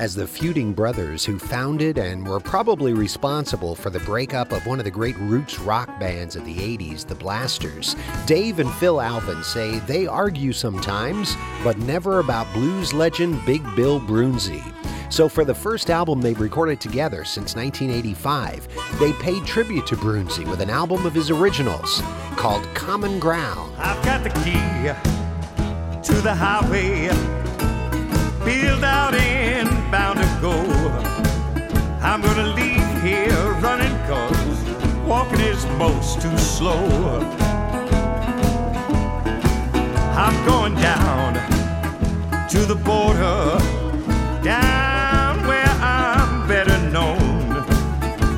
As the feuding brothers who founded and were probably responsible for the breakup of one of the great roots rock bands of the 80s, the Blasters, Dave and Phil Alvin say they argue sometimes, but never about blues legend Big Bill Broonzy. So, for the first album they've recorded together since 1985, they paid tribute to Broonzy with an album of his originals called Common Ground. I've got the key to the highway, walking is most too slow. I'm going down to the border, down where I'm better known.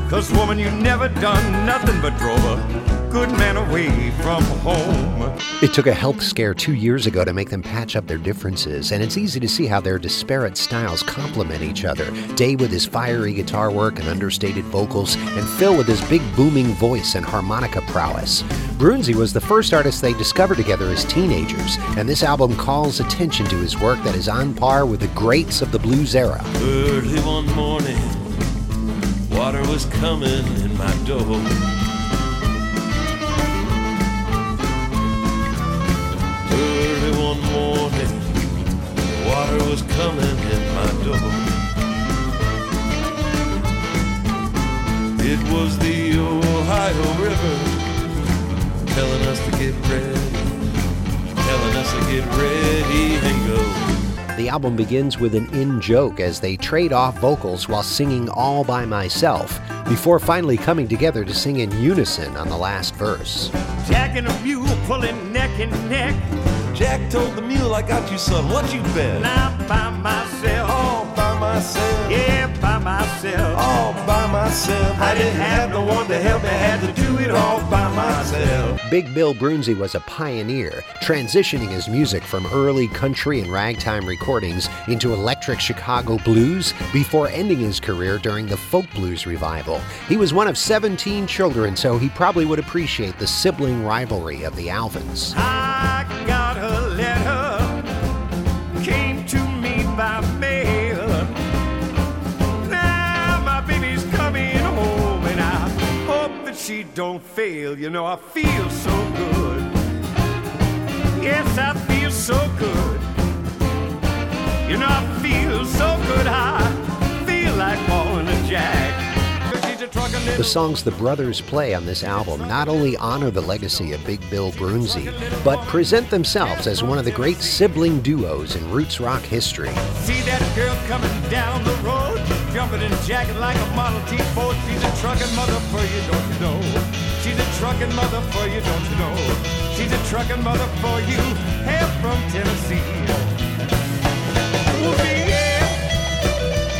Cause woman, you never done nothing but drove good man away from home. It took a health scare two years ago to make them patch up their differences, and it's easy to see how their disparate styles complement each other. Dave with his fiery guitar work and understated vocals, and Phil with his big booming voice and harmonica prowess. Broonzy was the first artist they discovered together as teenagers, and this album calls attention to his work that is on par with the greats of the blues era. Early one morning, water was coming in my door. Was coming in my door. It was the Ohio River telling us to get ready, telling us to get ready and go. The album begins with an in joke as they trade off vocals while singing All by Myself, before finally coming together to sing in unison on the last verse. Jack and a mule pulling neck and neck. Jack told the mule, I got you, son. What you bet? And I'm by myself. All by myself. Yeah, by myself. All by myself. I didn't have no one to help me, had to do it all by myself. Big Bill Broonzy was a pioneer, transitioning his music from early country and ragtime recordings into electric Chicago blues before ending his career during the folk blues revival. He was one of 17 children, so he probably would appreciate the sibling rivalry of the Alvins. She don't fail. You know, I feel so good. Yes, I feel so good. You know, I feel so good. I feel like a jack. She's a truckin' The songs the brothers play on this album not only honor the legacy of Big Bill Broonzy, but present themselves as one of the great sibling duos in roots rock history. See that girl coming down the road, jumping and jacking like a Model T Ford. She's a trucking mother for you, don't you know? She's a trucking mother for you, don't you know? She's a trucking mother for you, hail from Tennessee.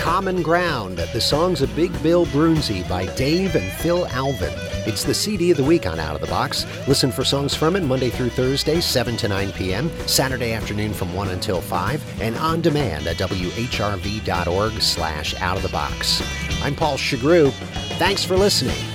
Common Ground, the songs of Big Bill Broonzy by Dave and Phil Alvin. It's the CD of the week on Out of the Box. Listen for songs from it Monday through Thursday, 7 to 9 p.m., Saturday afternoon from 1 until 5, and on demand at whrv.org slash out of the box. I'm Paul Shugrue. Thanks for listening.